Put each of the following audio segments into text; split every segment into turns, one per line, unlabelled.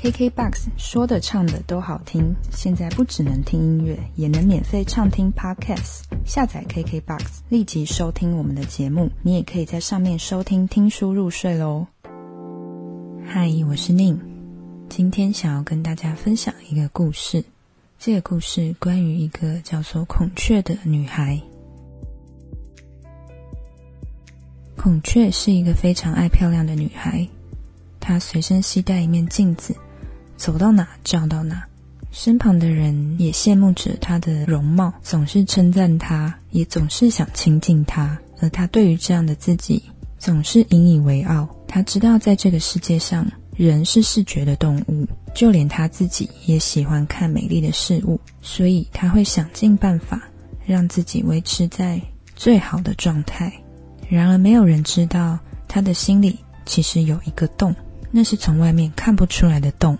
KKBOX 说的唱的都好听，现在不只能听音乐，也能免费畅听 Podcast。下载 KKBOX，立即收听我们的节目。你也可以在上面收听听书入睡喽。嗨，我是宁，今天想要跟大家分享一个故事。这个故事关于一个叫做孔雀的女孩。孔雀是一个非常爱漂亮的女孩，她随身携带一面镜子。走到哪照到哪，身旁的人也羡慕着她的容貌，总是称赞她，也总是想亲近她。而她对于这样的自己，总是引以为傲。她知道，在这个世界上，人是视觉的动物，就连她自己也喜欢看美丽的事物，所以她会想尽办法让自己维持在最好的状态。然而，没有人知道，她的心里其实有一个洞，那是从外面看不出来的洞。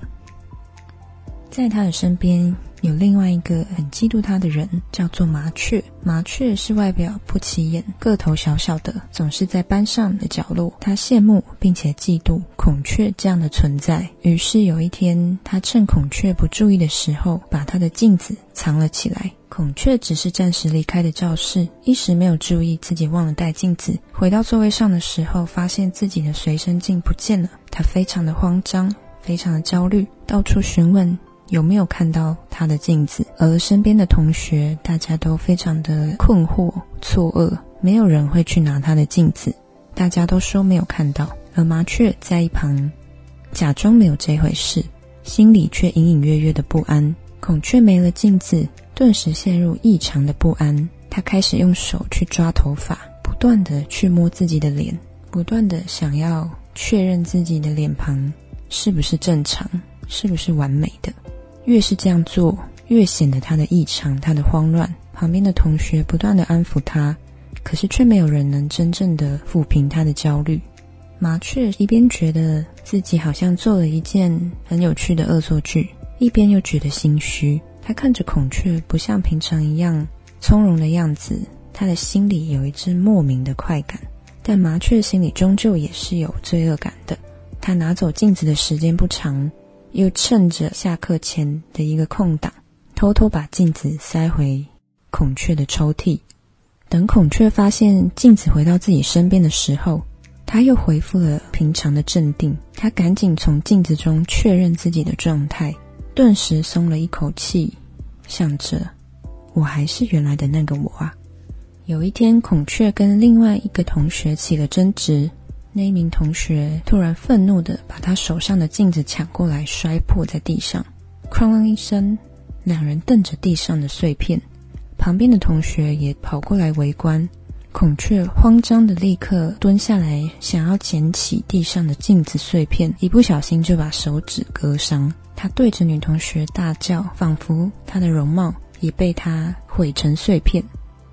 在他的身边有另外一个很嫉妒他的人，叫做麻雀。麻雀是外表不起眼、个头小小的，总是在班上的角落。他羡慕并且嫉妒孔雀这样的存在。于是有一天，他趁孔雀不注意的时候，把他的镜子藏了起来。孔雀只是暂时离开的教室，一时没有注意自己忘了带镜子。回到座位上的时候，发现自己的随身镜不见了。他非常的慌张，非常的焦虑，到处询问。有没有看到他的镜子？而身边的同学，大家都非常的困惑、错愕，没有人会去拿他的镜子。大家都说没有看到，而麻雀在一旁假装没有这回事，心里却隐隐约约的不安。孔雀没了镜子，顿时陷入异常的不安。他开始用手去抓头发，不断的去摸自己的脸，不断的想要确认自己的脸庞是不是正常，是不是完美的。越是这样做，越显得他的异常，他的慌乱。旁边的同学不断的安抚他，可是却没有人能真正的抚平他的焦虑。麻雀一边觉得自己好像做了一件很有趣的恶作剧，一边又觉得心虚。他看着孔雀不像平常一样从容的样子，他的心里有一阵莫名的快感。但麻雀心里终究也是有罪恶感的。他拿走镜子的时间不长。又趁着下课前的一个空档，偷偷把镜子塞回孔雀的抽屉。等孔雀发现镜子回到自己身边的时候，他又恢复了平常的镇定。他赶紧从镜子中确认自己的状态，顿时松了一口气，想着：“我还是原来的那个我啊。”有一天，孔雀跟另外一个同学起了争执。那一名同学突然愤怒的把他手上的镜子抢过来，摔破在地上，哐啷一声，两人瞪着地上的碎片。旁边的同学也跑过来围观，孔雀慌张的立刻蹲下来，想要捡起地上的镜子碎片，一不小心就把手指割伤。他对着女同学大叫，仿佛她的容貌已被他毁成碎片。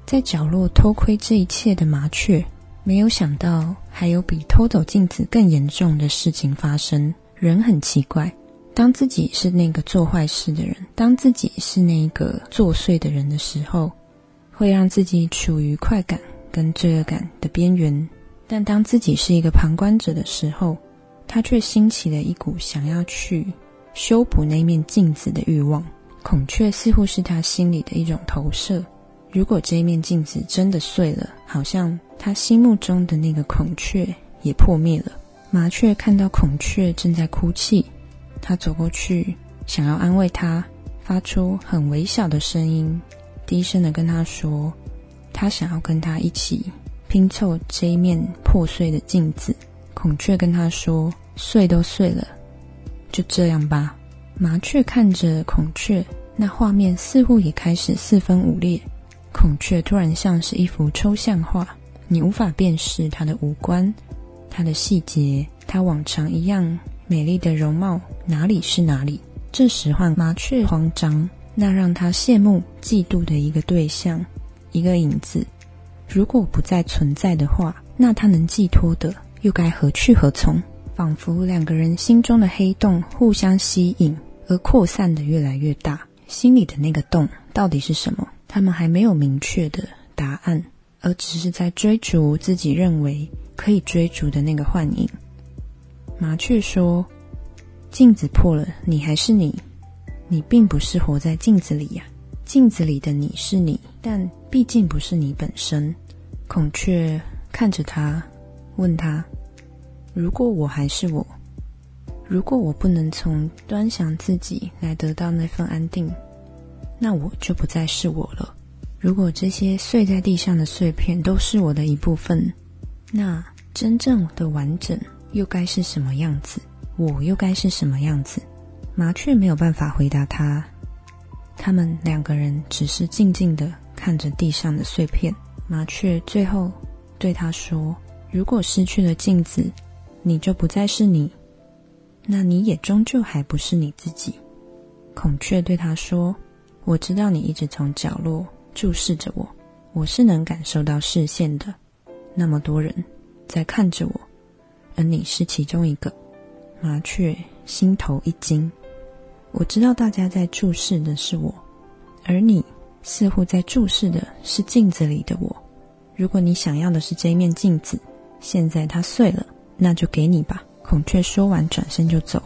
在角落偷窥这一切的麻雀。没有想到还有比偷走镜子更严重的事情发生。人很奇怪，当自己是那个做坏事的人，当自己是那个作祟的人的时候，会让自己处于快感跟罪恶感的边缘；但当自己是一个旁观者的时候，他却兴起了一股想要去修补那面镜子的欲望。孔雀似乎是他心里的一种投射。如果这一面镜子真的碎了，好像他心目中的那个孔雀也破灭了。麻雀看到孔雀正在哭泣，他走过去想要安慰它，发出很微小的声音，低声的跟他说：“他想要跟他一起拼凑这一面破碎的镜子。”孔雀跟他说：“碎都碎了，就这样吧。”麻雀看着孔雀，那画面似乎也开始四分五裂。孔雀突然像是一幅抽象画，你无法辨识它的五官、它的细节、它往常一样美丽的容貌哪里是哪里。这时换麻雀慌张，那让他羡慕、嫉妒的一个对象、一个影子，如果不再存在的话，那他能寄托的又该何去何从？仿佛两个人心中的黑洞互相吸引，而扩散的越来越大。心里的那个洞到底是什么？他们还没有明确的答案，而只是在追逐自己认为可以追逐的那个幻影。麻雀说：“镜子破了，你还是你，你并不是活在镜子里呀。镜子里的你是你，但毕竟不是你本身。孔雀看着他，问他：“如果我还是我，如果我不能从端详自己来得到那份安定，那我就不再是我了。如果这些碎在地上的碎片都是我的一部分，那真正的完整又该是什么样子？我又该是什么样子？”麻雀没有办法回答他。他们两个人只是静静的看着地上的碎片。麻雀最后对他说：“如果失去了镜子，你就不再是你，那你也终究还不是你自己。”孔雀对他说：“我知道你一直从角落注视着我，我是能感受到视线的。那么多人在看着我，而你是其中一个。”麻雀心头一惊。我知道大家在注视的是我，而你似乎在注视的是镜子里的我。如果你想要的是这一面镜子，现在它碎了，那就给你吧。孔雀说完，转身就走，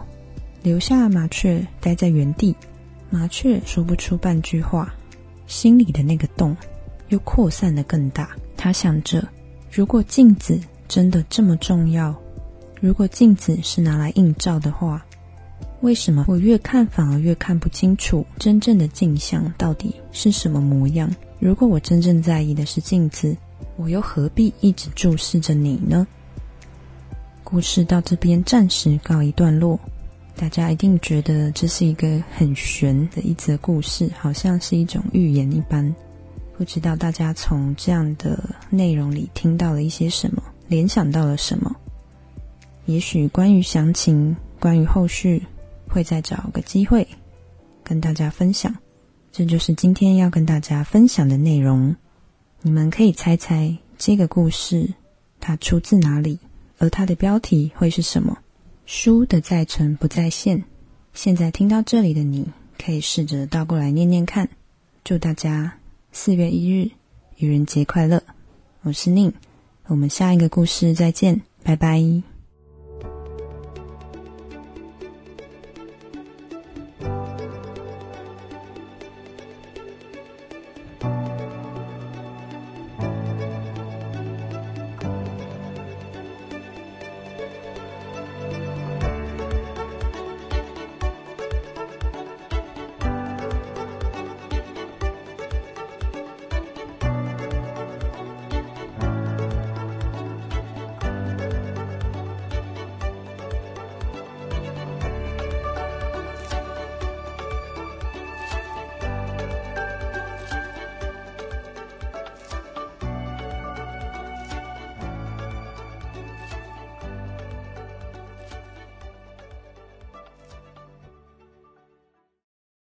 留下麻雀待在原地。麻雀说不出半句话，心里的那个洞又扩散的更大。他想着，如果镜子真的这么重要，如果镜子是拿来映照的话。为什么我越看反而越看不清楚真正的镜像到底是什么模样？如果我真正在意的是镜子，我又何必一直注视着你呢？故事到这边暂时告一段落，大家一定觉得这是一个很玄的一则故事，好像是一种寓言一般。不知道大家从这样的内容里听到了一些什么，联想到了什么？也许关于详情，关于后续。会再找个机会跟大家分享，这就是今天要跟大家分享的内容。你们可以猜猜这个故事它出自哪里，而它的标题会是什么？书的在存不在线。现在听到这里的你，可以试着倒过来念念看。祝大家四月一日愚人节快乐！我是宁，我们下一个故事再见，拜拜。